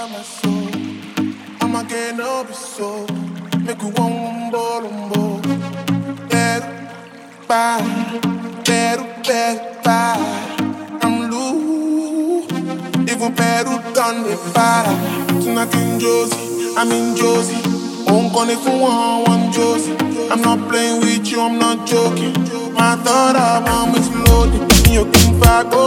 I'ma get up so make you one ball umbo. Quero pá, quero pá. I'm loose. Even Peru done the para. Tonight in Jozi, I'm in Jozi. It for one, one Jozi. I'm not playing with you, I'm not joking. My thought I want is loaded. In your king fire, go,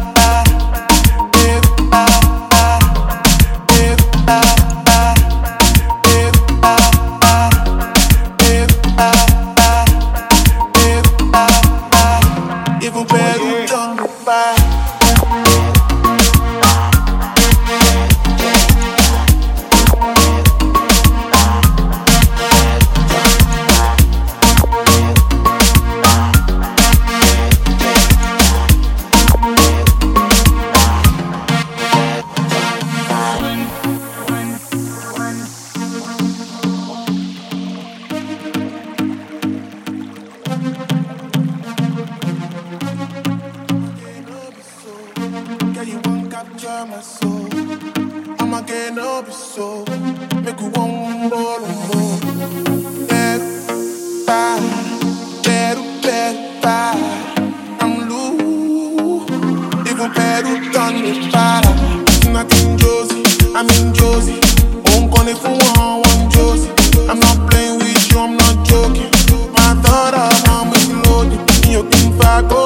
me soul. I'ma get up so make you one more more. Quero pá, quero pá. I'm loose. Even done me para. Tonight in Jozi, I'm in Jozi. Won't call it for one, one Jozi. I'm not playing with you, I'm not joking. My thought of mom is loaded. Your king fire, go,